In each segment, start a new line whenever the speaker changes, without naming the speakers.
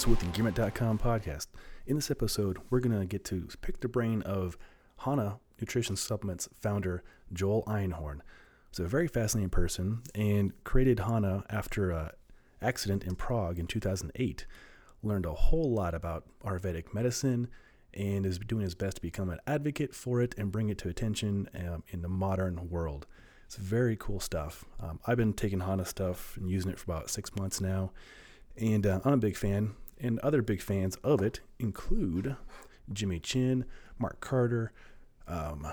Sewell with the Gimmick.com podcast. In this episode, we're going to get to pick the brain of Hana Nutrition Supplements founder Joel Einhorn. He's a very fascinating person and created Hana after an accident in Prague in 2008. Learned a whole lot about Ayurvedic medicine and is doing his best to become an advocate for it and bring it to attention um, in the modern world. It's very cool stuff. Um, I've been taking Hana stuff and using it for about six months now, and uh, I'm a big fan. And other big fans of it include Jimmy Chin, Mark Carter, um,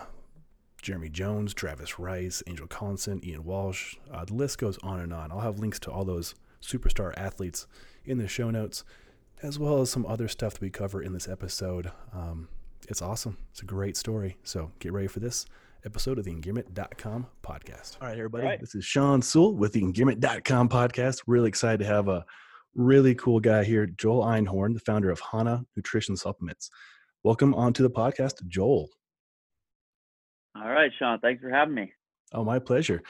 Jeremy Jones, Travis Rice, Angel Collinson, Ian Walsh. Uh, the list goes on and on. I'll have links to all those superstar athletes in the show notes, as well as some other stuff that we cover in this episode. Um, it's awesome. It's a great story. So get ready for this episode of the Engearment.com podcast. All right, everybody. All right. This is Sean Sewell with the Engearment.com podcast. Really excited to have a really cool guy here, Joel Einhorn, the founder of Hana Nutrition Supplements. Welcome onto the podcast, Joel.
All right, Sean. Thanks for having me.
Oh, my pleasure.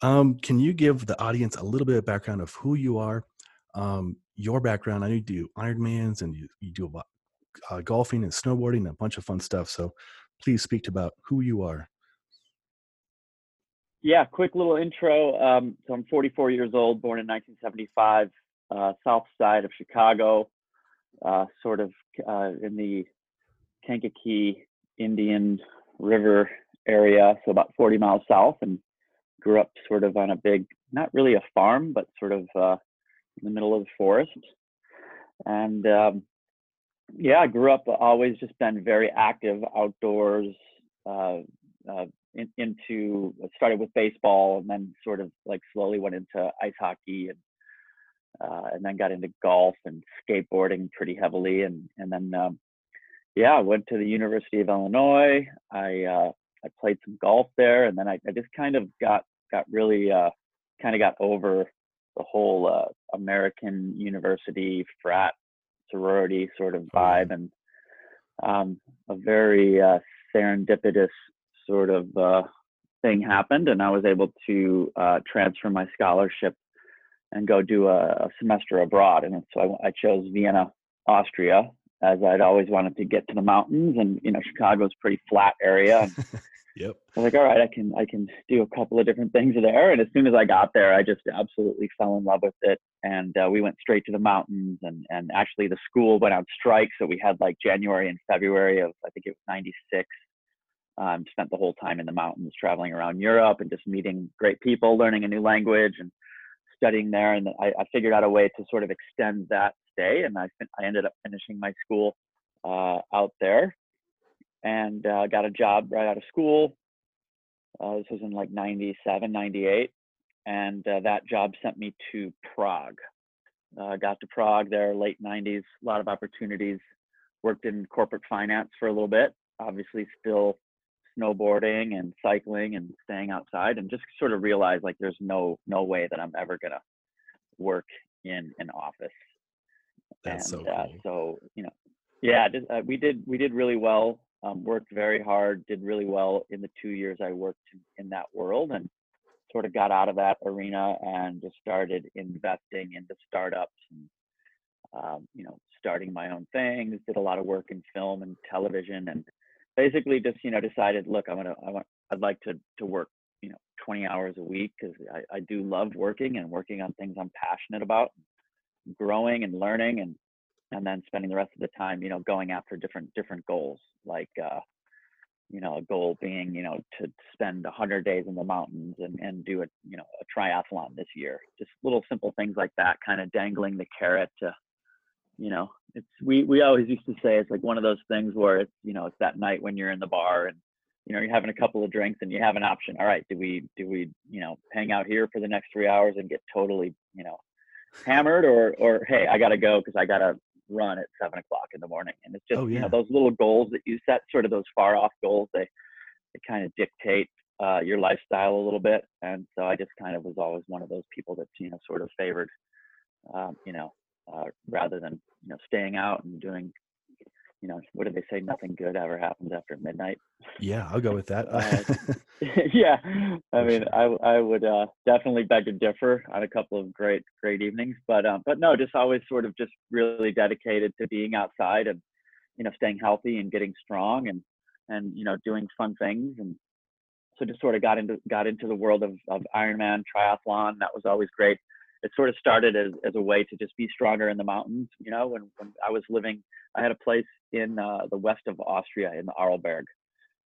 Um, can you give the audience a little bit of background of who you are, um, your background? I know you do Ironmans and you, you do uh, golfing and snowboarding and a bunch of fun stuff. So please speak to about who you are.
Yeah, quick little intro. Um, so I'm 44 years old, born in 1975, uh, south side of Chicago, uh, sort of uh, in the Kankakee Indian River area, so about 40 miles south, and grew up sort of on a big, not really a farm, but sort of uh, in the middle of the forest. And um, yeah, I grew up always just been very active outdoors, uh, uh, in, into started with baseball and then sort of like slowly went into ice hockey and uh, and then got into golf and skateboarding pretty heavily and and then um, yeah I went to the University of Illinois. I uh, I played some golf there and then I, I just kind of got got really uh, kind of got over the whole uh, American university frat sorority sort of vibe and um, a very uh, serendipitous sort of uh, thing happened, and I was able to uh, transfer my scholarship and go do a, a semester abroad. And so I, I, chose Vienna, Austria, as I'd always wanted to get to the mountains. And you know, Chicago's a pretty flat area. And
yep.
I was like, all right, I can I can do a couple of different things there. And as soon as I got there, I just absolutely fell in love with it. And uh, we went straight to the mountains. And and actually, the school went on strike, so we had like January and February of I think it was '96 um, spent the whole time in the mountains traveling around Europe and just meeting great people, learning a new language and studying there. And I, I figured out a way to sort of extend that stay. And I, I ended up finishing my school uh, out there and uh, got a job right out of school. Uh, this was in like 97, 98. And uh, that job sent me to Prague. Uh, got to Prague there, late 90s, a lot of opportunities. Worked in corporate finance for a little bit. Obviously, still snowboarding and cycling and staying outside and just sort of realize like there's no no way that I'm ever gonna work in an office.
That's
and
so
uh, so you know, yeah, uh, we did we did really well. Um, worked very hard, did really well in the two years I worked in, in that world, and sort of got out of that arena and just started investing into startups and um, you know starting my own things. Did a lot of work in film and television and basically just you know decided look i'm gonna i want i'd like to to work you know 20 hours a week because I, I do love working and working on things i'm passionate about growing and learning and and then spending the rest of the time you know going after different different goals like uh you know a goal being you know to spend 100 days in the mountains and and do a you know a triathlon this year. Just little simple things like that kind of dangling the carrot to you know, it's we we always used to say it's like one of those things where it's you know it's that night when you're in the bar and you know you're having a couple of drinks and you have an option. All right, do we do we you know hang out here for the next three hours and get totally you know hammered or or hey I gotta go because I gotta run at seven o'clock in the morning and it's just oh, yeah. you know those little goals that you set sort of those far off goals they they kind of dictate uh, your lifestyle a little bit and so I just kind of was always one of those people that you know sort of favored um, you know uh, rather than you know staying out and doing you know, what do they say? Nothing good ever happens after midnight.
Yeah, I'll go with that.
Uh, yeah, I mean. I I would uh, definitely beg to differ on a couple of great great evenings, but um, but no, just always sort of just really dedicated to being outside and you know staying healthy and getting strong and and you know doing fun things and so just sort of got into got into the world of of Ironman triathlon. That was always great. It sort of started as as a way to just be stronger in the mountains. You know, when when I was living, I had a place in uh, the west of Austria in the Arlberg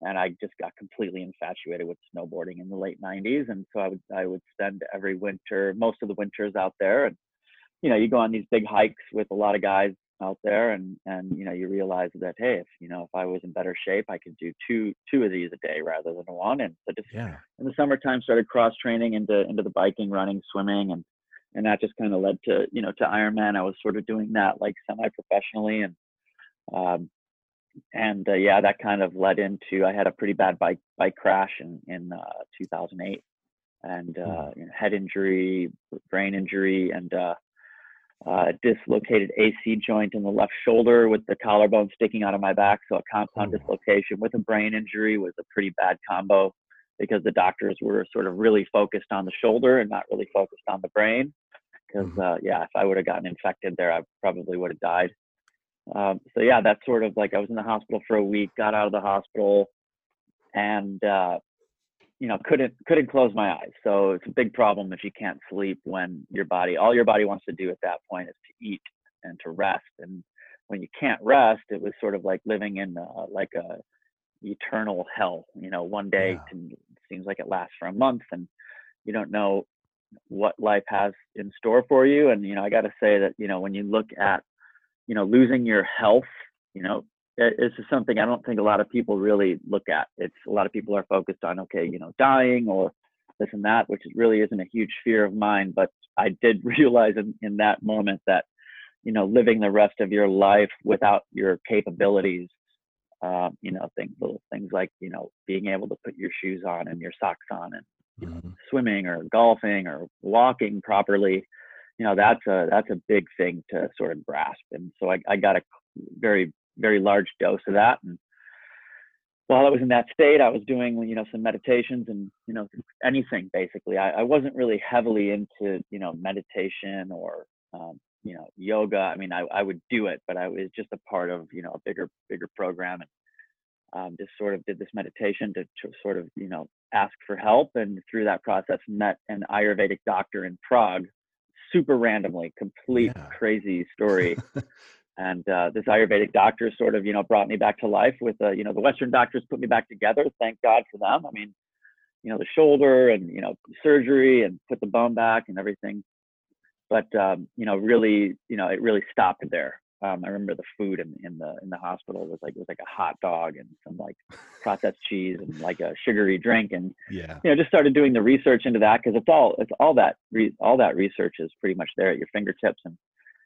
and I just got completely infatuated with snowboarding in the late 90s. And so I would I would spend every winter, most of the winters out there, and you know, you go on these big hikes with a lot of guys out there, and and you know, you realize that hey, if you know, if I was in better shape, I could do two two of these a day rather than one. And so just
yeah.
in the summertime, started cross training into into the biking, running, swimming, and and that just kind of led to you know to Ironman. I was sort of doing that like semi professionally, and um, and uh, yeah, that kind of led into I had a pretty bad bike bike crash in in uh, 2008, and uh,
Hmm.
you know, head injury, brain injury, and uh, uh, dislocated AC joint in the left shoulder with the collarbone sticking out of my back. So a compound
Oh.
dislocation with a brain injury was a pretty bad combo because the doctors were sort of really focused on the shoulder and not really focused on the brain. Because
Mhm.
uh, yeah, if I would have gotten infected there, I probably would have died. Um, so yeah, that's sort of like I was in the hospital for a week, got out of the hospital, and uh, you know couldn't couldn't close my eyes. So it's a big problem if you can't sleep when your body all your body wants to do at that point is to eat and to rest. And when you can't rest, it was sort of like living in uh, like a eternal hell. You know, one day
Yeah.
can, seems like it lasts for a month, and you don't know what life has in store for you. And you know, I got to say that you know when you look at you know losing your health, you know, it- it's something I don't think a lot of people really look at. It's a lot of people are focused on okay, you know, dying or this and that, which really isn't a huge fear of mine. But I did realize in, in that moment that you know living the rest of your life without your capabilities um, you know things little things like you know being able to put your shoes on and your socks on and you know
Mhm.
swimming or golfing or walking properly you know that's a that's a big thing to sort of grasp. And so i, I got a very very large dose of that. And while i was in that state i was doing you know some meditations and you know anything basically. I, I wasn't really heavily into you know meditation or um, you know yoga. I mean I, I would do it but i was just a part of you know a bigger bigger program. And um, just sort of did this meditation to, to sort of you know ask for help and through that process met an ayurvedic doctor in prague super randomly complete
Yeah.
crazy story. And uh, this ayurvedic doctor sort of you know brought me back to life with uh, you know the western doctors put me back together thank god for them. I mean you know the shoulder and you know surgery and put the bone back and everything. But um, you know really you know it really stopped there um, i remember the food in, in the in the hospital was like it was like a hot dog and some like processed cheese and like a sugary drink and
Yeah.
you know just started doing the research into that because it's all it's all that re- all that research is pretty much there at your fingertips and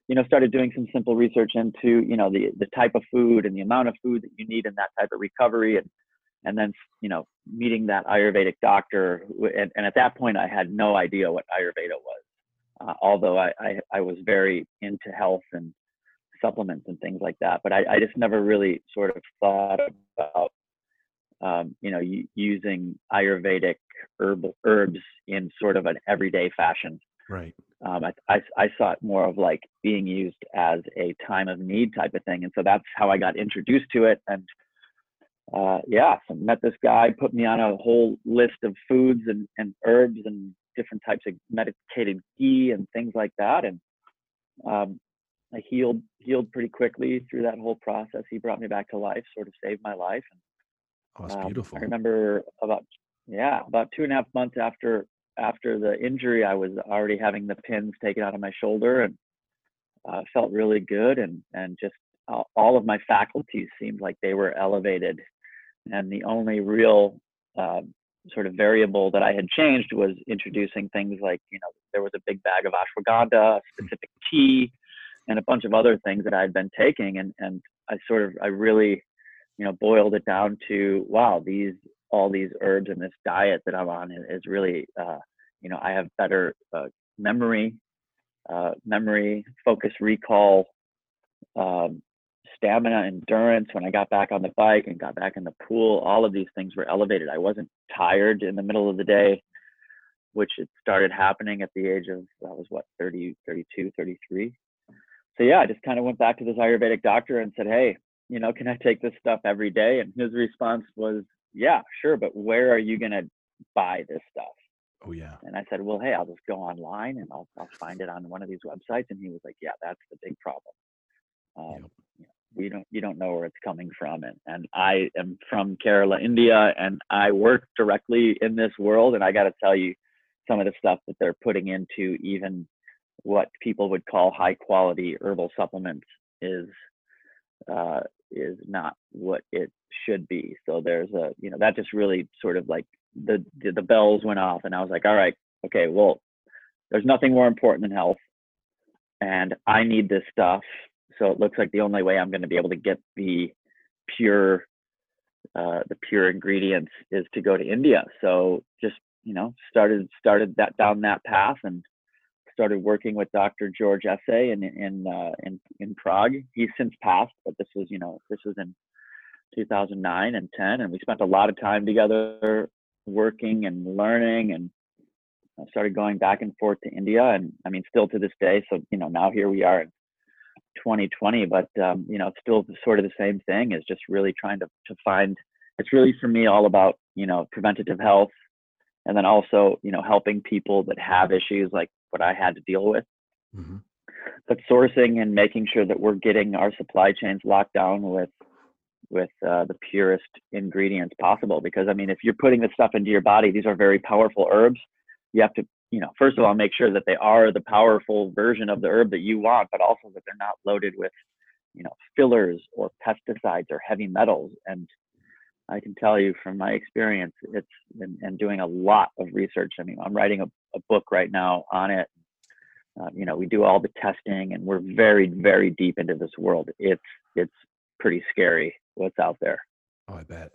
you know started doing some simple research into you know the the type of food and the amount of food that you need in that type of recovery and and then you know meeting that ayurvedic doctor and, and at that point i had no idea what ayurveda was uh, although I, I i was very into health and supplements and things like that but i, I just never really sort of thought about um, you know, using Ayurvedic herb, herbs in sort of an everyday fashion.
Right.
Um, I, I, I saw it more of like being used as a time of need type of thing. And so that's how I got introduced to it. And uh, yeah, so met this guy, put me on a whole list of foods and, and herbs and different types of medicated ghee and things like that. And um, I healed healed pretty quickly through that whole process. He brought me back to life, sort of saved my life.
Oh, it's
Um,
beautiful.
I remember about yeah, about two and a half months after after the injury, I was already having the pins taken out of my shoulder and uh, felt really good and and just uh, all of my faculties seemed like they were elevated. And the only real uh, sort of variable that I had changed was introducing things like you know there was a big bag of ashwagandha, a specific tea, and a bunch of other things that I had been taking, and and I sort of I really you know boiled it down to wow these all these herbs and this diet that i'm on is, really uh, you know i have better uh, memory uh, memory focus recall um, stamina, endurance. When I got back on the bike and got back in the pool, all of these things were elevated. I wasn't tired in the middle of the day, which it started happening at the age of I was what 30, 32, 33. So yeah, I just kind of went back to this Ayurvedic doctor and said, "Hey, you know, can I take this stuff every day?" And his response was, "Yeah, sure, but where are you going to buy this stuff?"
Oh yeah.
And I said, "Well, hey, I'll just go online and I'll I'll find it on one of these websites." And he was like, "Yeah, that's the big problem. Um, yep. we don't you don't know where it's coming from, and and I am from Kerala, India, and I work directly in this world, and I got to tell you, some of the stuff that they're putting into even what people would call high quality herbal supplements is uh, is not what it should be. So there's a you know that just really sort of like the the bells went off, and I was like, all right, okay, well, there's nothing more important than health, and I need this stuff. So it looks like the only way I'm going to be able to get the pure uh, the pure ingredients is to go to India. So just you know started started that down that path and started working with Dr. George Esse in in uh, in in Prague. He's since passed, but this was you know this was in 2009 and 10, and we spent a lot of time together working and learning and I started going back and forth to India and I mean still to this day so you know now here we are in 2020 but um, you know it's still sort of the same thing is just really trying to to find it's really for me all about you know preventative health and then also you know helping people that have issues like what I had to deal with mm-hmm. but sourcing and making sure that we're getting our supply chains locked down with with uh, the purest ingredients possible. Because I mean, if you're putting this stuff into your body, these are very powerful herbs. You have to, you know, first of all, make sure that they are the powerful version of the herb that you want, but also that they're not loaded with, you know, fillers or pesticides or heavy metals. And I can tell you from my experience, it's and, and doing a lot of research. I mean, I'm writing a, a book right now on it. Uh, you know, we do all the testing, and we're very, very deep into this world. It's it's pretty scary what's out there.
Oh, I bet.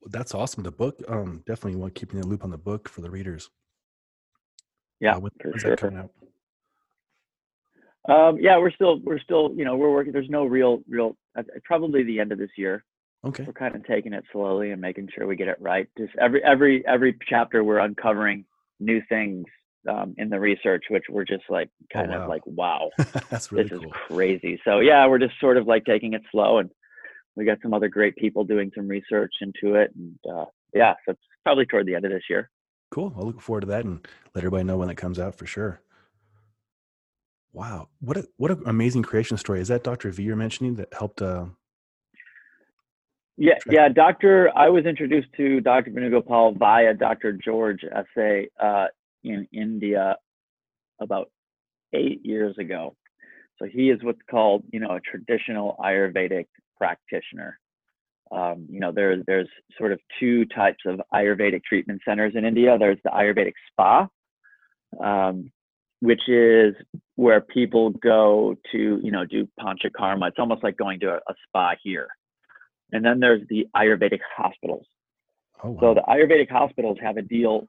Well, that's awesome. The book, um, definitely want keeping the loop on the book for the readers.
Yeah, uh, when, for sure. coming out? Um, yeah, we're still we're still you know we're working. There's no real real uh, probably the end of this year.
Okay.
We're kind of taking it slowly and making sure we get it right. Just every every every chapter we're uncovering new things um, in the research, which we're just like oh, kind oh, wow. of like wow,
that's really
this
cool.
is crazy. So yeah, we're just sort of like taking it slow and we got some other great people doing some research into it, and uh, yeah, so it's probably toward the end of this year.
Cool. I'll look forward to that and let everybody know when it comes out for sure. Wow, what a what an amazing creation story! Is that Dr. V you're mentioning that helped? Uh,
yeah, yeah, Doctor. I was introduced to Dr. Venugopal via Dr. George Esse uh, in India about eight years ago. So he is what's called, you know, a traditional Ayurvedic practitioner. Um, you know, there's there's sort of two types of Ayurvedic treatment centers in India. There's the Ayurvedic spa, um, which is where people go to, you know, do panchakarma. It's almost like going to a, a spa here. And then there's the Ayurvedic hospitals. Oh, wow. So the Ayurvedic hospitals have a deal.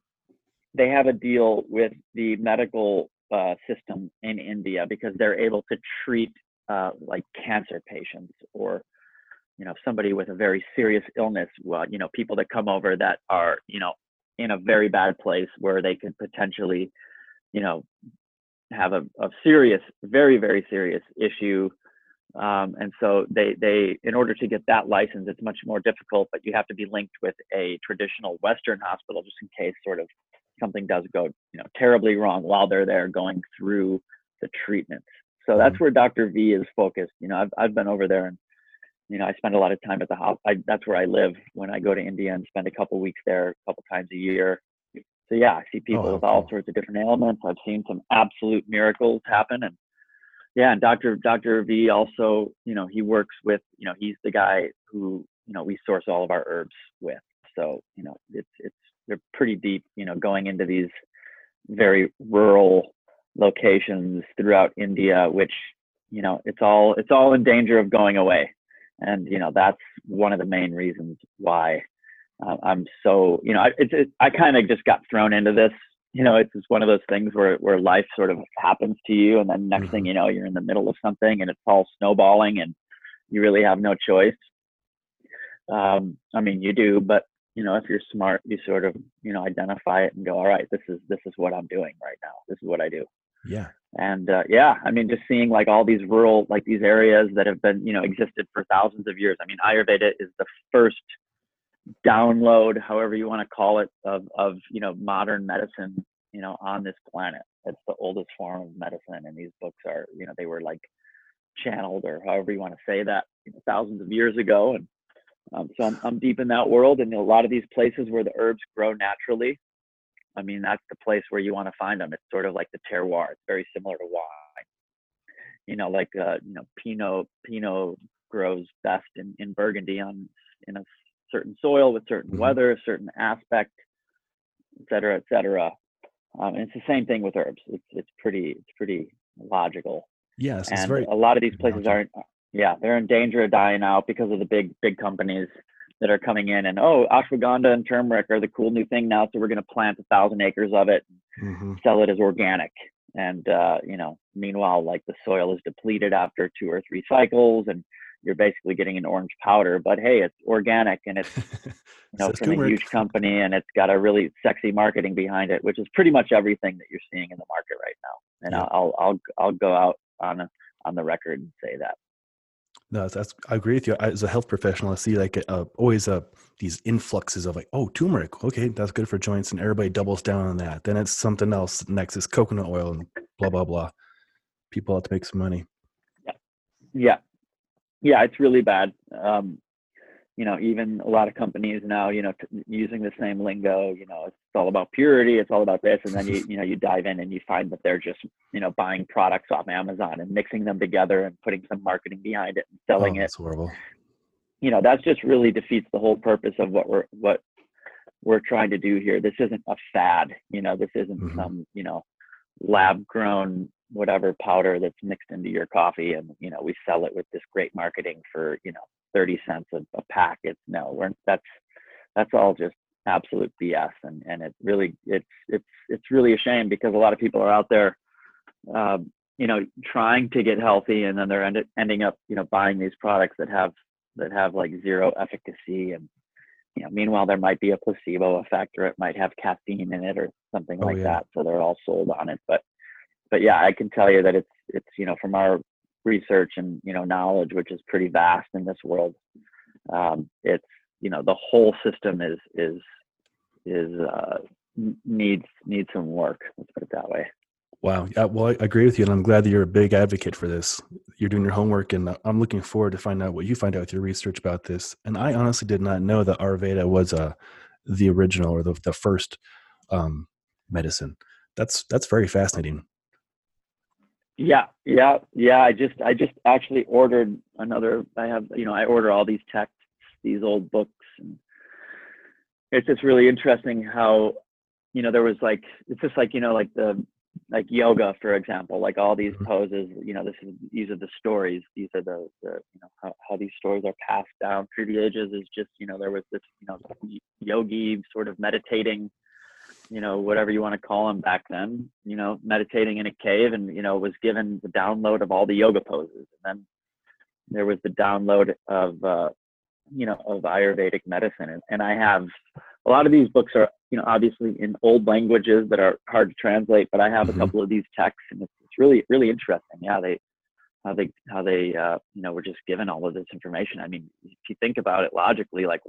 They have a deal with the medical uh, system in India because they're able to treat uh, like cancer patients or you know somebody with a very serious illness well you know people that come over that are you know in a very bad place where they could potentially you know have a, a serious very very serious issue um, and so they they in order to get that license it's much more difficult but you have to be linked with a traditional western hospital just in case sort of something does go you know terribly wrong while they're there going through the treatments so that's mm-hmm. where dr v is focused you know i've, I've been over there and you know, I spend a lot of time at the house. I, that's where I live when I go to India and spend a couple weeks there, a couple times a year. So yeah, I see people oh, with all sorts of different ailments. I've seen some absolute miracles happen, and yeah, and Dr. Dr. V also, you know, he works with, you know, he's the guy who, you know, we source all of our herbs with. So you know, it's it's they're pretty deep, you know, going into these very rural locations throughout India, which you know, it's all it's all in danger of going away and you know that's one of the main reasons why uh, I'm so you know I, it's it, I kind of just got thrown into this. You know, it's just one of those things where where life sort of happens to you, and then next mm-hmm. thing you know, you're in the middle of something, and it's all snowballing, and you really have no choice. Um, I mean, you do, but you know, if you're smart, you sort of, you know, identify it and go, all right, this is this is what I'm doing right now. This is what I do.
Yeah.
And uh, yeah, I mean, just seeing like all these rural, like these areas that have been, you know, existed for thousands of years. I mean, Ayurveda is the first download, however you want to call it, of of you know modern medicine, you know, on this planet. It's the oldest form of medicine, and these books are, you know, they were like channeled or however you want to say that, you know, thousands of years ago, and um, so I'm, I'm deep in that world, and a lot of these places where the herbs grow naturally. I mean, that's the place where you want to find them. It's sort of like the terroir. It's very similar to wine. You know, like uh, you know, Pinot Pinot grows best in, in Burgundy on in a certain soil with certain mm-hmm. weather, a certain aspect, et cetera, et cetera. Um, and it's the same thing with herbs. It's it's pretty it's pretty logical.
Yes,
and
very,
a lot of these places aren't yeah, they're in danger of dying out because of the big big companies that are coming in and oh ashwagandha and turmeric are the cool new thing now so we're going to plant a thousand acres of it mm-hmm. sell it as organic and uh, you know meanwhile like the soil is depleted after two or three cycles and you're basically getting an orange powder but hey it's organic and it's you know from a huge company and it's got a really sexy marketing behind it which is pretty much everything that you're seeing in the market right now and yeah. I'll, I'll i'll go out on a, on the record and say that
no, that's I agree with you. As a health professional, I see like uh, always uh, these influxes of like, oh, turmeric, okay, that's good for joints, and everybody doubles down on that. Then it's something else next is coconut oil and blah blah blah. People have to make some money.
Yeah, yeah, yeah. It's really bad. Um, you know, even a lot of companies now, you know, t- using the same lingo, you know, it's all about purity, it's all about this, and then you, you know, you dive in and you find that they're just, you know, buying products off Amazon and mixing them together and putting some marketing behind it and selling
oh,
it.
That's horrible.
You know, that's just really defeats the whole purpose of what we're what we're trying to do here. This isn't a fad, you know, this isn't mm-hmm. some, you know, lab grown whatever powder that's mixed into your coffee and you know we sell it with this great marketing for you know 30 cents a, a pack it's no we're that's that's all just absolute bs and and it really it's it's it's really a shame because a lot of people are out there um, you know trying to get healthy and then they're end, ending up you know buying these products that have that have like zero efficacy and you know meanwhile there might be a placebo effect or it might have caffeine in it or something oh, like yeah. that so they're all sold on it but but yeah i can tell you that it's it's you know from our research and you know knowledge which is pretty vast in this world um, it's you know the whole system is is is uh, needs needs some work let's put it that way.
Wow. Yeah, well i agree with you and i'm glad that you're a big advocate for this. You're doing your homework and i'm looking forward to find out what you find out with your research about this. And i honestly did not know that ayurveda was uh, the original or the, the first um, medicine. That's that's very fascinating
yeah, yeah, yeah. I just I just actually ordered another. I have you know I order all these texts, these old books, and it's just really interesting how you know there was like it's just like you know like the like yoga for example like all these mm-hmm. poses you know this is these are the stories these are the, the you know how, how these stories are passed down through the ages is just you know there was this you know yogi sort of meditating you know, whatever you want to call him back then, you know, meditating in a cave and, you know, was given the download of all the yoga poses. And then there was the download of, uh, you know, of Ayurvedic medicine. And, and I have a lot of these books are, you know, obviously in old languages that are hard to translate, but I have mm-hmm. a couple of these texts and it's, it's really, really interesting. Yeah. They, how they, how they, uh, you know, were just given all of this information. I mean, if you think about it logically, like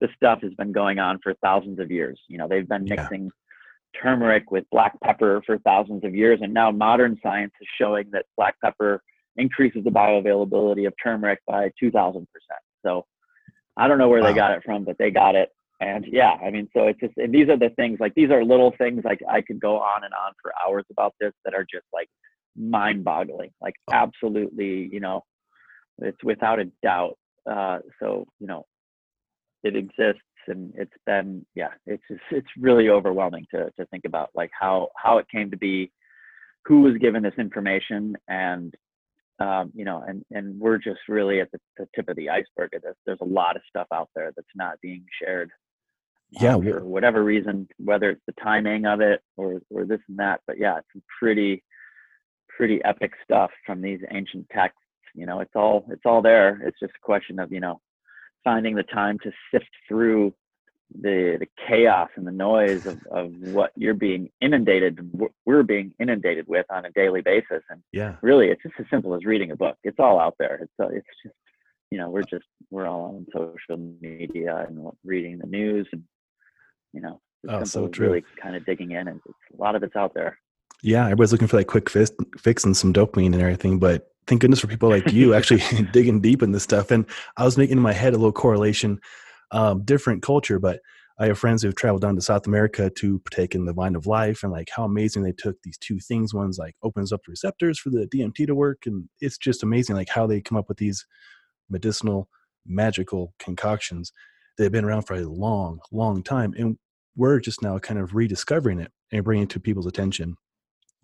this stuff has been going on for thousands of years. You know, they've been mixing yeah. turmeric with black pepper for thousands of years, and now modern science is showing that black pepper increases the bioavailability of turmeric by 2,000 percent. So I don't know where wow. they got it from, but they got it. And yeah, I mean, so it's just, and these are the things like these are little things like I could go on and on for hours about this that are just like mind boggling, like oh. absolutely, you know, it's without a doubt. Uh, so, you know, it exists and it's been yeah it's just, it's really overwhelming to to think about like how how it came to be who was given this information and um, you know and and we're just really at the, the, tip of the iceberg of this there's a lot of stuff out there that's not being shared
yeah
um, for whatever reason whether it's the timing of it or or this and that but yeah it's pretty pretty epic stuff from these ancient texts You know, it's all it's all there. It's just a question of you know finding the time to sift through the the chaos and the noise of, of what you're being inundated we're being inundated with on a daily basis. And
yeah.
really it's just as simple as reading a book. It's all out there. It's uh, it's just you know we're just we're all on social media and reading the news and you know
oh, so true.
really kind of digging in. And a lot of it's out there.
Yeah everybody's looking for that quick fix, fix and some dopamine and everything but thank goodness for people like you actually digging deep in this stuff and i was making in my head a little correlation um, different culture. But I have friends who've traveled down to South America to partake in the vine of life and like how amazing they took these two things. One's like opens up the receptors for the DMT to work. And it's just amazing like how they come up with these medicinal, magical concoctions that have been around for a long, long time. And we're just now kind of rediscovering it and bringing it to people's attention.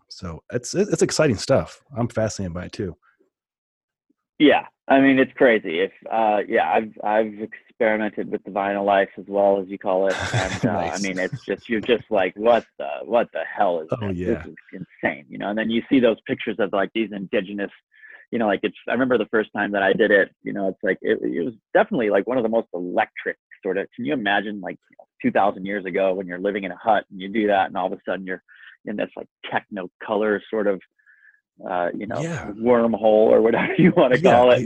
So it's it's exciting stuff. I'm fascinated by it too.
Yeah, I mean it's crazy. If uh, yeah, I've I've experimented with the vine of life as well as you call it, and uh, nice. I mean it's just you're just like what the what the hell is
oh,
this?
Yeah.
This is insane, you know. And then you see those pictures of like these indigenous, you know, like it's. I remember the first time that I did it. You know, it's like it, it was definitely like one of the most electric sort of. Can you imagine like you know, 2,000 years ago when you're living in a hut and you do that, and all of a sudden you're in this like techno color sort of uh, you know,
yeah.
wormhole or whatever you want to call it.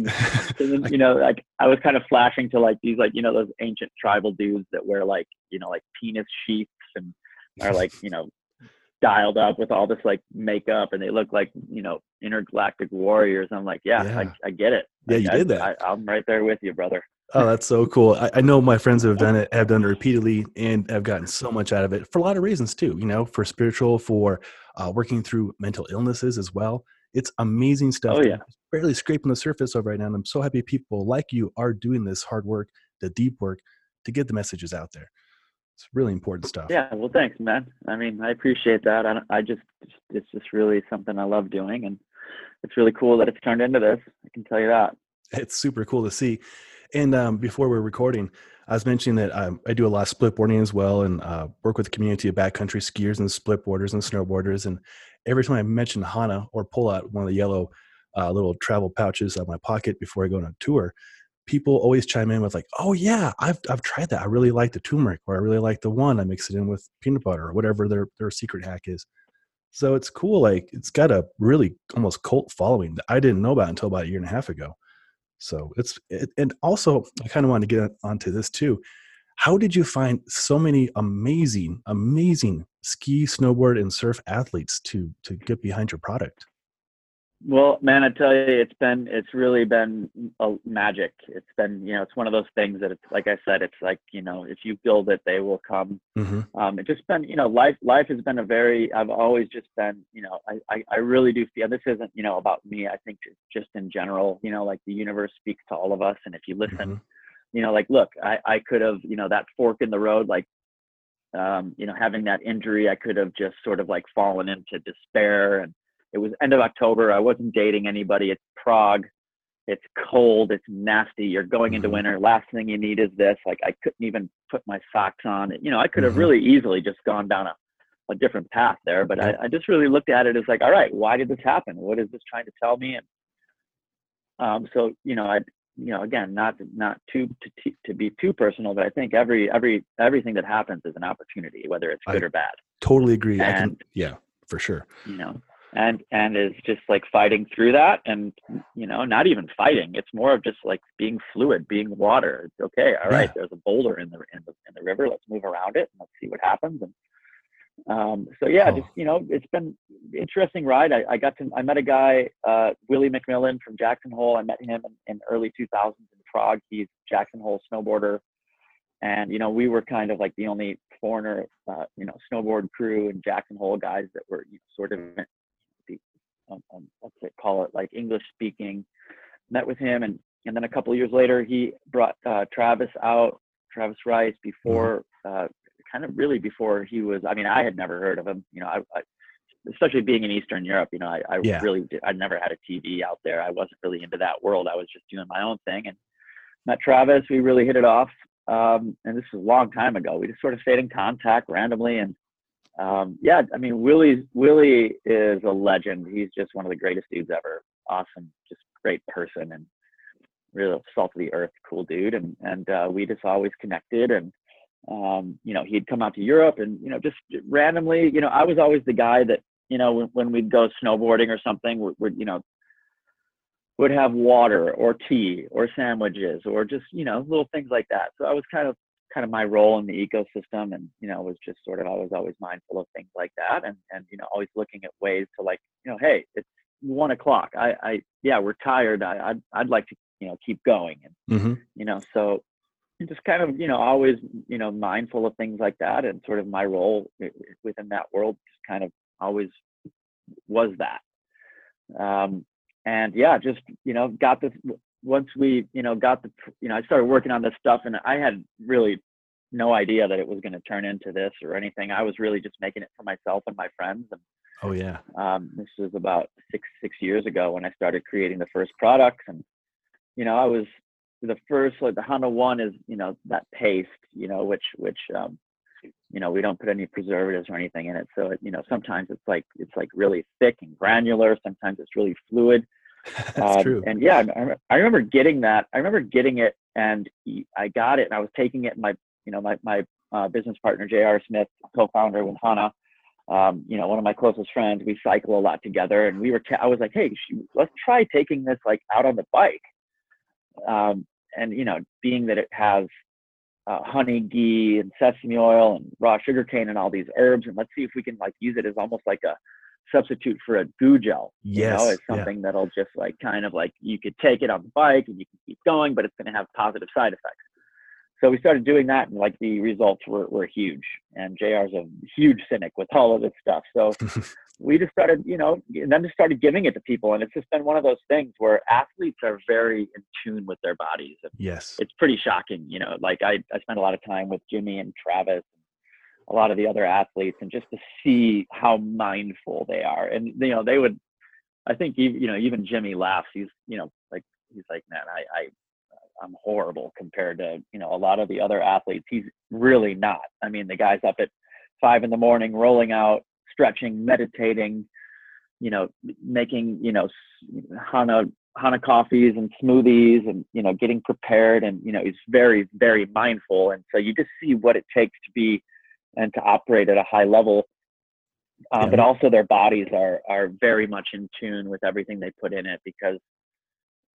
And, you know, like I was kind of flashing to like these, like, you know, those ancient tribal dudes that wear like, you know, like penis sheaths and are like, you know, dialed up with all this like makeup and they look like, you know, intergalactic warriors. I'm like, yeah, yeah. I, I, get it.
Yeah,
like,
you
I,
did that.
I, I'm right there with you, brother.
Oh, that's so cool. I, I, know my friends who have done it have done it repeatedly and have gotten so much out of it for a lot of reasons too, you know, for spiritual, for uh, working through mental illnesses as well. It's amazing stuff.
Oh, yeah.
Barely scraping the surface of right now. And I'm so happy people like you are doing this hard work, the deep work to get the messages out there. It's really important stuff.
Yeah. Well, thanks, man. I mean, I appreciate that. I, I just, it's just really something I love doing. And it's really cool that it's turned into this. I can tell you that.
It's super cool to see. And um, before we're recording, I was mentioning that um, I do a lot of split boarding as well, and uh, work with the community of backcountry skiers and split boarders and snowboarders. And every time I mention Hana or pull out one of the yellow uh, little travel pouches out of my pocket before I go on a tour, people always chime in with like, "Oh yeah, I've I've tried that. I really like the turmeric, or I really like the one. I mix it in with peanut butter or whatever their their secret hack is." So it's cool. Like it's got a really almost cult following that I didn't know about until about a year and a half ago. So it's it, and also I kind of want to get onto this too. How did you find so many amazing, amazing ski, snowboard, and surf athletes to to get behind your product?
Well, man, I tell you, it's been it's really been a magic. It's been you know it's one of those things that it's like I said, it's like you know if you build it, they will come.
Mm-hmm.
Um, it's just been you know life life has been a very I've always just been you know I, I I really do feel this isn't you know about me. I think just in general, you know, like the universe speaks to all of us, and if you listen. Mm-hmm. You know, like, look, I, I could have, you know, that fork in the road, like um, you know, having that injury, I could have just sort of like fallen into despair. And it was end of October. I wasn't dating anybody. It's Prague. It's cold. It's nasty. You're going into mm-hmm. winter. Last thing you need is this. Like I couldn't even put my socks on. You know, I could have mm-hmm. really easily just gone down a, a different path there. But I, I just really looked at it as like, all right, why did this happen? What is this trying to tell me? And um, so, you know, I you know again not not too to, to be too personal but i think every every everything that happens is an opportunity whether it's good
I
or bad
totally agree
and,
can, yeah for sure
you know and and is just like fighting through that and you know not even fighting it's more of just like being fluid being water it's okay all right. yeah. there's a boulder in the in the in the river let's move around it and let's see what happens and um, so yeah, oh. just you know, it's been interesting ride. I, I got to I met a guy, uh, Willie McMillan from Jackson Hole. I met him in, in early 2000s in Prague. He's Jackson Hole snowboarder, and you know, we were kind of like the only foreigner, uh, you know, snowboard crew and Jackson Hole guys that were you know, sort of um, um, let's say call it like English speaking. Met with him, and and then a couple years later, he brought uh, Travis out, Travis Rice, before mm-hmm. uh, kind of really before he was. I mean, I had never heard of him. You know, I, I especially being in Eastern Europe. You know, I, I
yeah.
really did, I never had a TV out there. I wasn't really into that world. I was just doing my own thing. And met Travis. We really hit it off. Um, and this was a long time ago. We just sort of stayed in contact randomly. And um, yeah, I mean, Willie Willie is a legend. He's just one of the greatest dudes ever. Awesome, just great person and real salt of the earth, cool dude. And and uh, we just always connected. And um, you know, he'd come out to Europe, and you know, just randomly, you know, I was always the guy that you know when, when we'd go snowboarding or something, would, would you know would have water or tea or sandwiches or just you know little things like that. So I was kind of kind of my role in the ecosystem and you know was just sort of I was always mindful of things like that and and you know always looking at ways to like you know hey it's one o'clock. I I yeah we're tired. I I'd, I'd like to you know keep going. And
Mm-hmm.
you know so just kind of you know always you know mindful of things like that and sort of my role within that world just kind of always was that. Um and yeah just you know got this once we you know got the you know i started working on this stuff and i had really no idea that it was going to turn into this or anything i was really just making it for myself and my friends and
Oh yeah.
um, this was about six six years ago when i started creating the first products and you know i was the first like the Hana One is you know that paste you know which which um you know we don't put any preservatives or anything in it so it, you know sometimes it's like it's like really thick and granular sometimes it's really fluid
That's
um,
true.
And yeah, I, I remember getting that. I remember getting it, and I got it, and I was taking it. And my, you know, my my uh, business partner J.R. Smith, co-founder with Hana, um, you know, one of my closest friends. We cycle a lot together, and we were. I was like, hey, let's try taking this like out on the bike. Um, and you know, being that it has uh, honey, ghee, and sesame oil, and raw sugar cane, and all these herbs, and let's see if we can like use it as almost like a substitute for a goo gel you know
Yes,
it's
yeah.
something that'll just like kind of like you could take it on the bike and you can keep going but it's going to have positive side effects. So we started doing that and like the results were, were huge. And jr's a huge cynic with all of this stuff. So we just started you know and then just started giving it to people. And it's just been one of those things where athletes are very in tune with their bodies. And
yes.
it's pretty shocking you know like i, I spent a lot of time with jimmy and travis a lot of the other athletes and just to see how mindful they are. And you know they would i think you know even jimmy laughs. He's you know like he's like man i i i'm horrible compared to you know a lot of the other athletes. He's really not. I mean the guy's up at five in the morning rolling out stretching meditating you know making you know hana hana coffees and smoothies and you know getting prepared. And you know he's very very mindful. And so you just see what it takes to be and to operate at a high level um,
Yeah.
but also their bodies are are very much in tune with everything they put in it because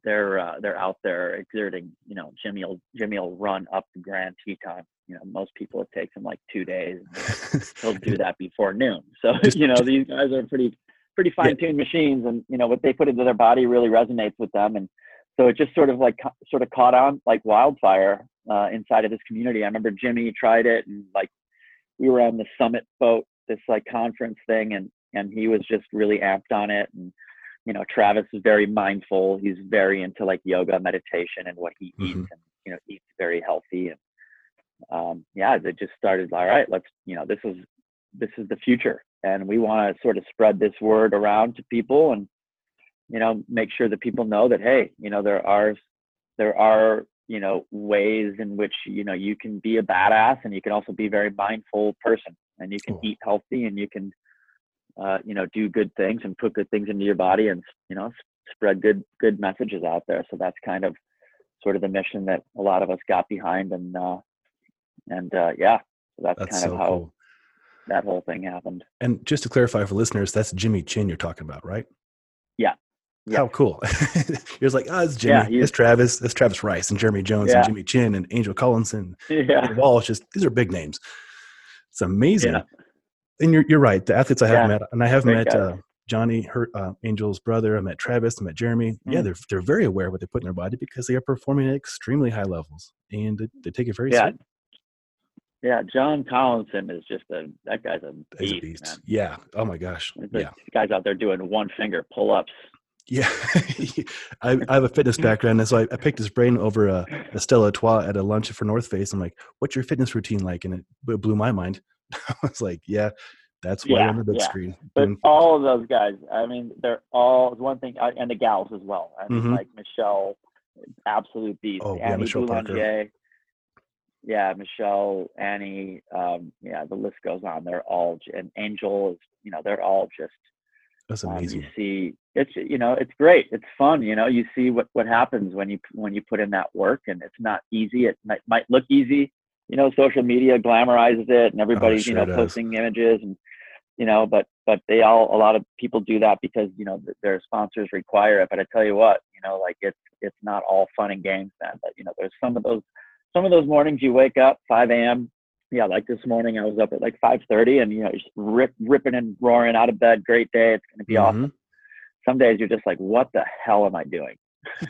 they're uh, they're out there exerting you know jimmy will jimmy will run up the grand teton you know most people it takes him like two days he'll do that before noon. So you know these guys are pretty pretty fine-tuned machines, and you know what they put into their body really resonates with them, and so it just sort of like sort of caught on like wildfire uh, inside of this community. I remember Jimmy tried it, and like we were on the summit boat, this like conference thing, and and he was just really amped on it, and you know Travis is very mindful. He's very into like yoga, meditation, and what he eats,
Mhm.
and you know eats very healthy, and um, yeah, they just started. All right, let's you know this is this is the future, and we want to sort of spread this word around to people, and you know make sure that people know that hey, you know there are there are you know ways in which you know you can be a badass, and you can also be a very mindful person, and you can
Cool.
eat healthy, and you can uh, you know do good things and put good things into your body, and you know spread good good messages out there. So that's kind of sort of the mission that a lot of us got behind, and uh, and uh, yeah, so that's,
That's
kind
so
of how
cool.
that whole thing happened.
And just to clarify for listeners, that's Jimmy Chin you're talking about, right?
Yeah. Yeah.
How cool. You're like, oh, it's Jimmy.
Yeah,
it's Travis. It's Travis Rice and Jeremy Jones
Yeah.
and Jimmy Chin and Angel Collinson
Yeah,
Walsh. Just these are big names. It's amazing.
Yeah.
And you're you're right. The athletes I have met, and I have
Great
met uh, Johnny, her uh, Angel's brother. I met Travis. I met Jeremy. Yeah,
Mm.
they're they're very aware of what they put in their body because they are performing at extremely high levels and they, they take it very
yeah,
seriously.
yeah. John Collinson is just a that guy's a beast,
a beast. Yeah. Oh my gosh.
There's
Yeah.
guys out there doing one finger pull ups.
Yeah, I, I have a fitness background, and so I, I picked his brain over a, a Stella Artois at a lunch for North Face. I'm like, "What's your fitness routine like?" And it b- blew my mind. I was like, "Yeah, that's why
Yeah,
on the big
yeah.
screen."
But all of those guys, I mean, they're all it's one thing, and the gals as well. I mean,
Mhm.
like Michelle, absolute beast.
Oh, yeah, Michelle Parker.
Yeah, Michelle, Annie, um, yeah, the list goes on. They're all, and Angel is, you know, they're all just
That's
Um,
amazing.
you see, it's you know, it's great. It's fun. You know, you see what what happens when you when you put in that work, and it's not easy. It might might look easy. You know, social media glamorizes it, and everybody's you
sure
know
does.
posting images, and you know, but but they all a lot of people do that because you know their sponsors require it. But I tell you what, you know, like it's it's not all fun and games, man. But you know, there's some of those some of those mornings you wake up 5 a.m. Yeah, like this morning I was up at like 5:30, and you know, just rip, ripping and roaring out of bed. Great day. It's going to be awesome. Some days you're just like, what the hell am I doing?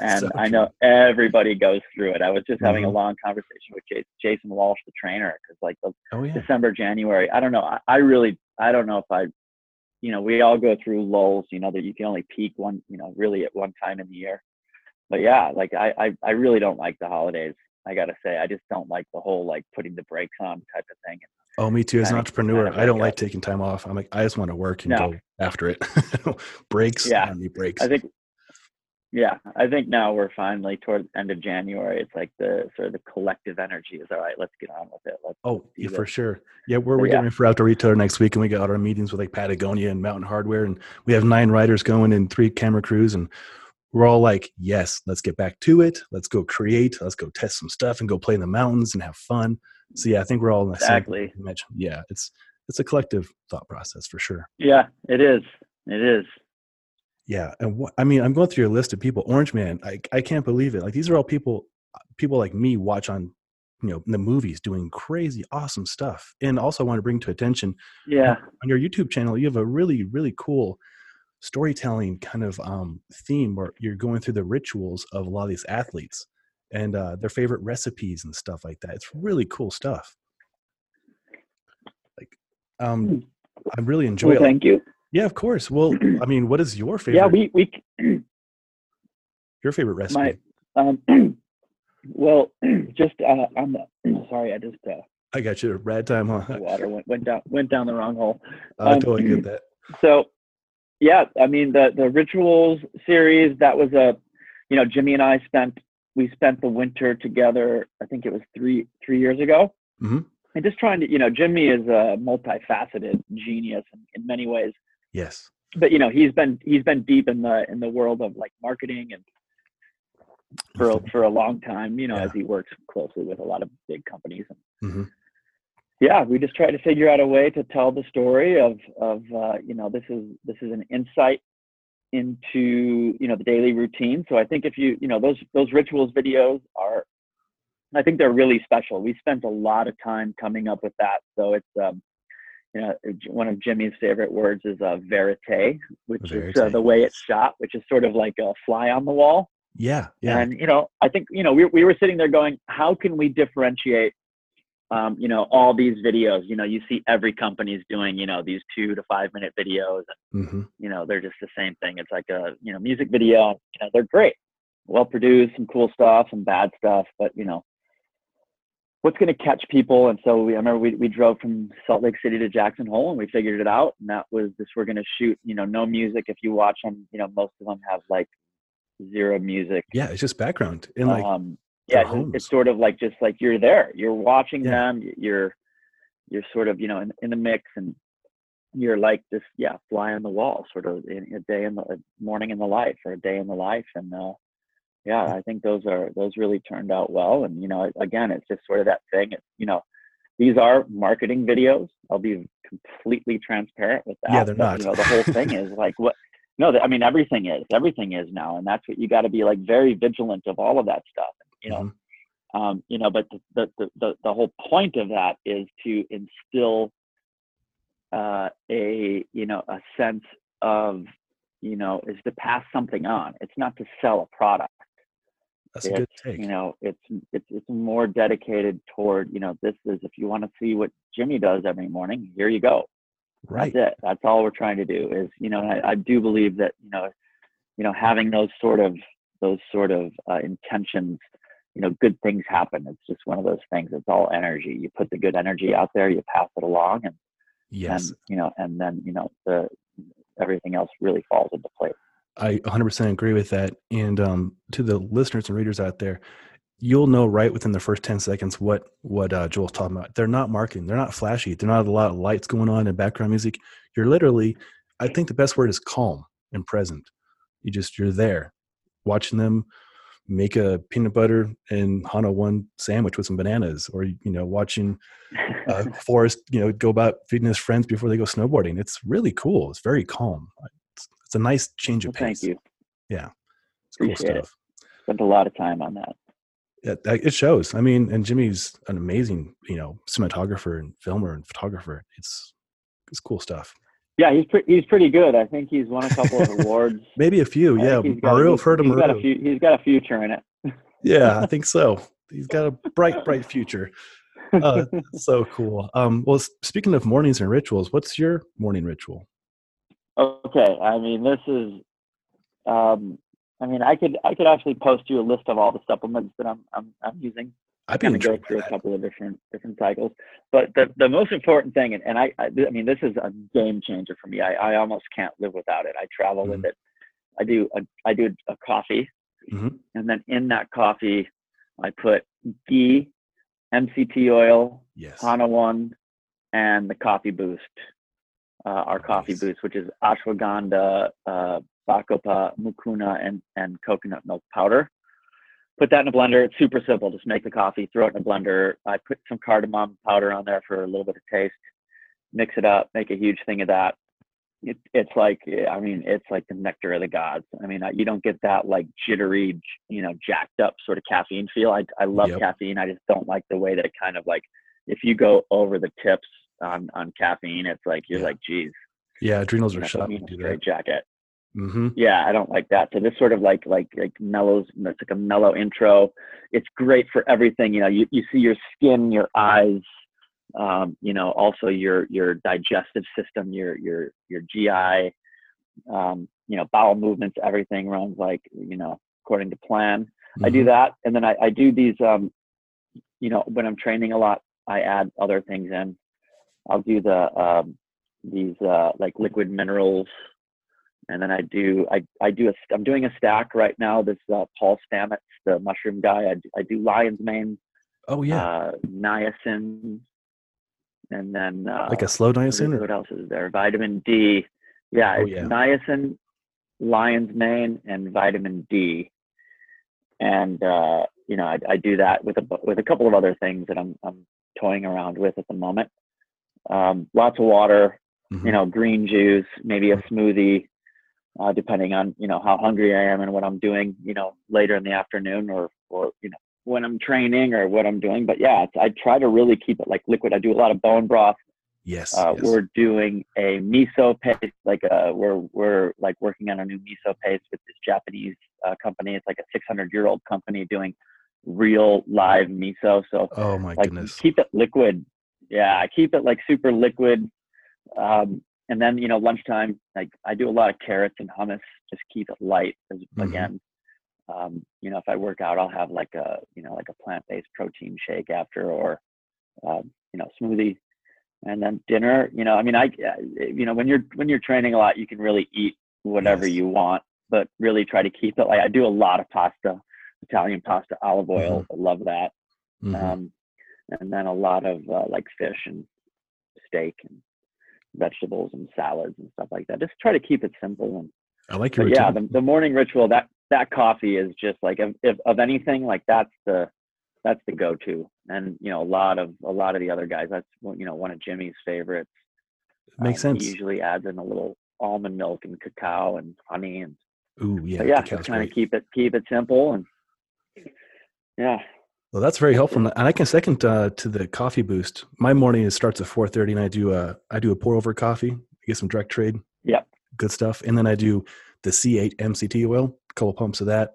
And
So
I know everybody goes through it. I was just having a
Mhm.
long conversation with Jason, Jason Walsh, the trainer, because like the
Oh yeah.
December, January. I don't know. I, I really, I don't know if I, you know, we all go through lulls, you know, that you can only peak one, you know, really at one time in the year. But yeah, like I, I, I really don't like the holidays. I gotta say, I just don't like the whole like putting the brakes on type of thing.
Oh, me too. As an entrepreneur,
kinda
I don't like taking time off. I'm like, I just want to work and
No.
go after it. breaks.
Yeah.
I need breaks.
I think, yeah, I think now we're finally toward the end of January. It's like the sort of the collective energy is all right. Let's get on with it. Let's
Oh, yeah, for sure. Yeah, we're, we're
yeah.
getting for outdoor retailer next week, and we got our meetings with like Patagonia and Mountain Hardwear, and we have nine riders going and three camera crews, and we're all like, yes, let's get back to it. Let's go create. Let's go test some stuff and go play in the mountains and have fun. So yeah, I think we're all in the
Exactly.
same. Yeah, it's it's a collective thought process for sure.
Yeah, it is. It is.
Yeah, and what I mean, I'm going through your list of people. Orange Man, I I can't believe it. Like these are all people, people like me watch on, you know, in the movies doing crazy, awesome stuff. And also, I want to bring to attention
Yeah.
on your YouTube channel, you have a really really cool storytelling kind of um, theme where you're going through the rituals of a lot of these athletes and uh, their favorite recipes and stuff like that. It's really cool stuff. Like, um, I really enjoy
Well,
it.
Thank you.
yeah, of course. Well, I mean, what is your favorite?
Yeah, we we
your favorite recipe?
my um well just uh the sorry, I just uh
I got you. Rad time,
the
huh?
water went went down went down the wrong hole.
I
um,
totally get that.
So yeah, I mean the the rituals series that was a you know Jimmy and I spent we spent the winter together. I think it was three three years ago.
Mhm.
And just trying to you know Jimmy is a multifaceted genius in, in many ways.
Yes.
But you know he's been he's been deep in the in the world of like marketing and for a, for a long time. You know
Yeah.
as he works closely with a lot of big companies. And
hmm
yeah we just try to figure out a way to tell the story of of uh, you know this is this is an insight into you know the daily routine so i think if you you know those those rituals videos are i think they're really special we spent a lot of time coming up with that so it's um you know one of jimmy's favorite words is uh, verite which is uh, the way it's shot which is sort of like a fly on the wall
Yeah. Yeah.
and you know, I think you know we we were sitting there going, how can we differentiate? Um, you know, all these videos. You know, you see every company's doing you know these two to five minute videos, and
hmm
you know they're just the same thing. It's like a you know music video. You know, they're great, well produced, some cool stuff, some bad stuff, but you know. What's going to catch people? And so we, I remember we, we drove from Salt Lake City to Jackson Hole and we figured it out. And that was this, we're going to shoot, you know, no music. If you watch them, you know, most of them have like zero music
Yeah. It's just background and like
um yeah it's, it's sort of like just like you're there you're watching
Yeah.
them you're you're sort of you know in, in the mix and you're like this yeah fly on the wall sort of in a day in the a morning in the life or a day in the life and uh yeah i think those are those really turned out well and you know again it's just sort of that thing it's you know these are marketing videos i'll be completely transparent with that
Yeah, they're
but,
not.
you know the whole thing is like what no, I mean everything is. Everything is now, and that's what you got to be like very vigilant of all of that stuff. You know,
Mhm.
um, you know. But the, the the the whole point of that is to instill uh, a you know a sense of you know is to pass something on. It's not to sell a product.
that's a good
It's
take.
you know it's it's it's more dedicated toward you know this is if you want to see what Jimmy does every morning, here you go
right.
that's it that's all we're trying to do is you know I, I do believe that you know you know having those sort of those sort of uh, intentions you know good things happen it's just one of those things it's all energy you put the good energy out there you pass it along and
Yes.
and you know and then you know the everything else really falls into place
I 100% agree with that. And um, to the listeners and readers out there, you'll know right within the first 10 seconds what what uh, Joel's talking about. They're not marketing. They're not flashy. They're not a lot of lights going on and background music. You're literally I think the best word is calm and present. You just you're there, watching them make a peanut butter and Hana one sandwich with some bananas, or you know, watching uh, Forrest, you know, go about feeding his friends before they go snowboarding. It's really cool. It's very calm. It's, it's a nice change of
well,
pace.
Thank you.
Yeah, it's
Appreciate
cool
it.
stuff.
Spent a lot of time on that.
Yeah, it shows. I mean, and Jimmy's an amazing, you know, cinematographer and filmer and photographer. It's it's cool stuff.
Yeah, he's pre- he's pretty good. I think he's won a couple of awards.
Maybe a few.
I
Yeah,
think he's got a
Maru,
good-
heard of
he's got a few. He's got a future in it.
Yeah, I think so. He's got a bright, bright future. Uh, so cool. Um, well, speaking of mornings and rituals, what's your morning ritual?
Okay, I mean this is, um, I mean I could I could actually post you a list of all the supplements that I'm I'm, I'm using.
I'd be
Kind of go through a couple of different different cycles, but the the most important thing, and, and I, I I mean this is a game changer for me. I, I almost can't live without it. I travel with
Mhm.
it. I do a, I do a coffee,
Mhm.
and then in that coffee, I put ghee, MCT oil,
Yes.
Hana One, and the Coffee Boost. Uh, our Coffee Boost, which is ashwagandha, uh, bacopa, mucuna, and and coconut milk powder. Put that in a blender. It's super simple. Just make the coffee, throw it in a blender. I put some cardamom powder on there for a little bit of taste. Mix it up. Make a huge thing of that. It, it's like, I mean, it's like the nectar of the gods. I mean, you don't get that like jittery, you know, jacked up sort of caffeine feel. I I love
Yep.
caffeine. I just don't like the way that it kind of like if you go over the tips on on caffeine, it's like you're
Yeah.
like, geez,
Yeah, adrenals are shot
put me
when
in
you
a
do
straight jacket.
Mm-hmm.
Yeah, I don't like that. So this sort of like like like mellows. It's like a mellow intro. It's great for everything. You know, you you see your skin, your eyes. Um, you know, also your your digestive system, your your your GI. Um, you know, bowel movements, everything runs like you know according to plan. I
Mm-hmm.
do that, and then I, I do these. Um, you know, when I'm training a lot, I add other things in. I'll do the um, these uh, like liquid minerals, and then I do I I do a I'm doing a stack right now. This uh, Paul Stamets, the mushroom guy. I do, I do lion's mane,
Oh yeah,
uh, niacin, and then uh,
like a slow niacin, or
what else is there? Vitamin D. Yeah,
Oh,
it's
yeah.
niacin, lion's mane, and vitamin D. And uh, you know, I, I do that with a with a couple of other things that I'm I'm toying around with at the moment. Um, lots of water,
Mhm.
you know, green juice, maybe a smoothie, uh, depending on you know how hungry I am and what I'm doing, you know, later in the afternoon or or you know when I'm training or what I'm doing. But yeah, it's, I try to really keep it like liquid. I do a lot of bone broth.
yes,
Uh,
yes.
We're doing a miso paste, like uh, we're we're like working on a new miso paste with this Japanese uh, company. It's like a 600 year old company doing real live miso. So
oh my
like
goodness.
keep it liquid. Yeah, I keep it like super liquid. Um, and then you know lunchtime, like I do a lot of carrots and hummus. Just keep it light. As,
Mhm.
Again, um, you know if I work out, I'll have like a you know like a plant based protein shake after, or um, you know smoothie. And then dinner, you know, I mean, I, you know, when you're when you're training a lot, you can really eat whatever
Yes.
you want, but really try to keep it. Like I do a lot of pasta, Italian pasta, olive oil. I love that
Mhm.
um, and then a lot of uh, like fish and steak and vegetables and salads and stuff like that. Just try to keep it simple. And
I like your
yeah, the, the morning ritual that that coffee is just like if, if of anything like that's the that's the go-to. And you know a lot of a lot of the other guys that's one- you know one of Jimmy's favorites.
Makes
Um,
sense.
He usually adds in a little almond milk and cacao and honey and
Ooh, yeah,
yeah, just kind of
great.
keep it keep it simple and yeah.
Well, that's very helpful, and I can second uh, to the coffee boost. My morning is starts at four thirty, and I do a I do a pour over coffee, get some direct trade,
Yep.
good stuff, and then I do the C eight MCT oil, a couple pumps of that.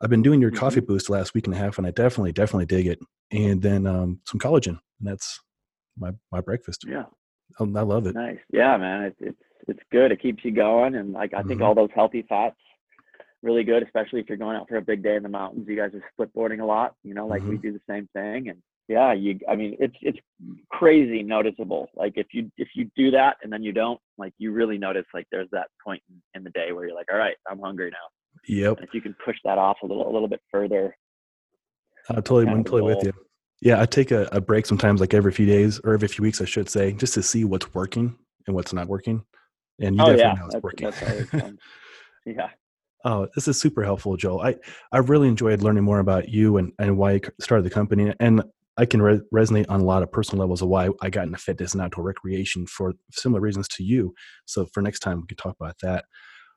I've been doing your
Mhm.
coffee boost last week and a half, and I definitely definitely dig it. And then um, some collagen, and that's my my breakfast.
Yeah.
I, I love it.
Nice. Yeah, man. It's it's it's good. It keeps you going, and like I think
Mhm.
all those healthy fats really good, especially if you're going out for a big day in the mountains. You guys are split boarding a lot, you know, like we
Mm-hmm.
do the same thing, and yeah, you. I mean, it's it's crazy noticeable. Like if you if you do that and then you don't, like you really notice like there's that point in, the day where you're like, all right, I'm hungry now.
Yep,
And if you can push that off a little a little bit further,
I totally, I'm totally with you. Yeah, I take a, a break sometimes, like every few days or every few weeks, I should say, just to see what's working and what's not working. and you
oh
definitely
yeah,
know it's
that's,
working.
that's yeah.
Oh, this is super helpful, Joel. I, I really enjoyed learning more about you and, and why you started the company. And I can re- resonate on a lot of personal levels of why I got into fitness and outdoor recreation for similar reasons to you. So for next time, we can talk about that.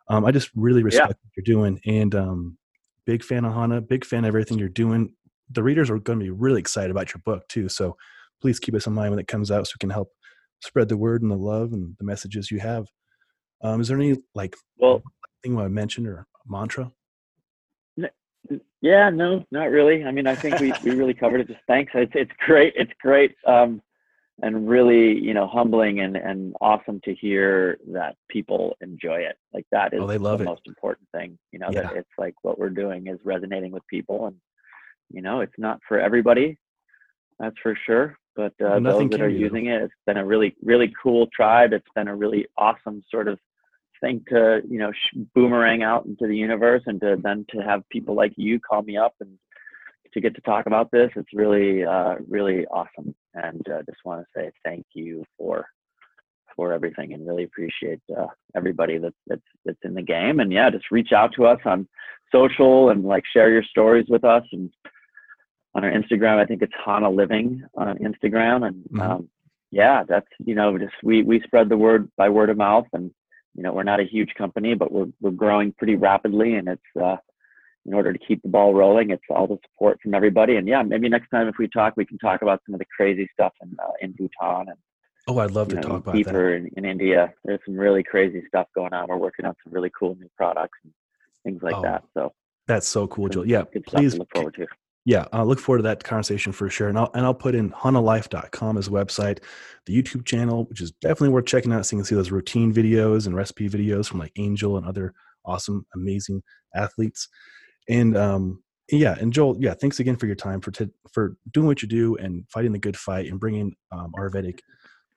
Um, I just really respect
Yeah.
what you're doing and um, big fan of Hana, big fan of everything you're doing. The readers are going to be really excited about your book too. So please keep us in mind when it comes out so we can help spread the word and the love and the messages you have. Um, is there any like
Well,
thing I mentioned or mantra?
Yeah, no, not really. I mean, I think we, we really covered it. Just thanks. It's it's great. It's great. Um, and really, you know, humbling and, and awesome to hear that people enjoy it. Like that is
Oh, they love
the
it.
most important thing. You know,
Yeah.
that it's like what we're doing is resonating with people, and you know, it's not for everybody. That's for sure. But uh,
Nothing
those that are using it, it's been a really really cool tribe. It's been a really awesome sort of thing to you know sh- boomerang out into the universe and to then to have people like you call me up and to get to talk about this it's really uh really awesome. And uh, just want to say thank you for for everything and really appreciate uh, everybody that's that's that's in the game. And yeah just reach out to us on social and like share your stories with us and on our instagram. I think it's hana living on instagram. And
Mhm.
um, yeah that's you know just we we spread the word by word of mouth and you know we're not a huge company but we're we're growing pretty rapidly and it's uh in order to keep the ball rolling it's all the support from everybody and yeah maybe next time if we talk we can talk about some of the crazy stuff in uh, in bhutan and
Oh, I'd love to
know
talk about that.
deeper in, in india there's some really crazy stuff going on we're working on some really cool new products and things like
Oh,
that so
That's so cool, Joel. Yeah,
good stuff
please.
to look forward to
Yeah, I look forward to that conversation for sure. And I'll and I'll put in hanalife.com as a website, the YouTube channel, which is definitely worth checking out so you can see those routine videos and recipe videos from like Angel and other awesome, amazing athletes. And um yeah, and Joel, yeah, thanks again for your time for t- for doing what you do and fighting the good fight and bringing um, Ayurvedic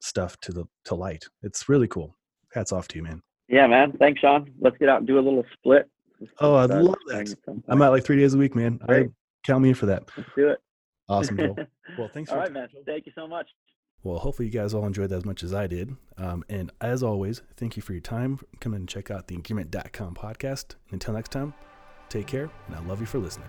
stuff to the to light. It's really cool. Hats off to you, man.
yeah man thanks sean let's get out and do a little split
Oh, I'd
uh,
love that. I'm out like three days a week, man. I. count me in for that.
let's do it
Awesome, Joel. Well, thanks
all
for
right man thank you so much
Well, hopefully you guys all enjoyed that as much as I did. Um, and as always, thank you for your time. Come in and check out the Increment.com podcast. Until next time, take care, and I love you for listening.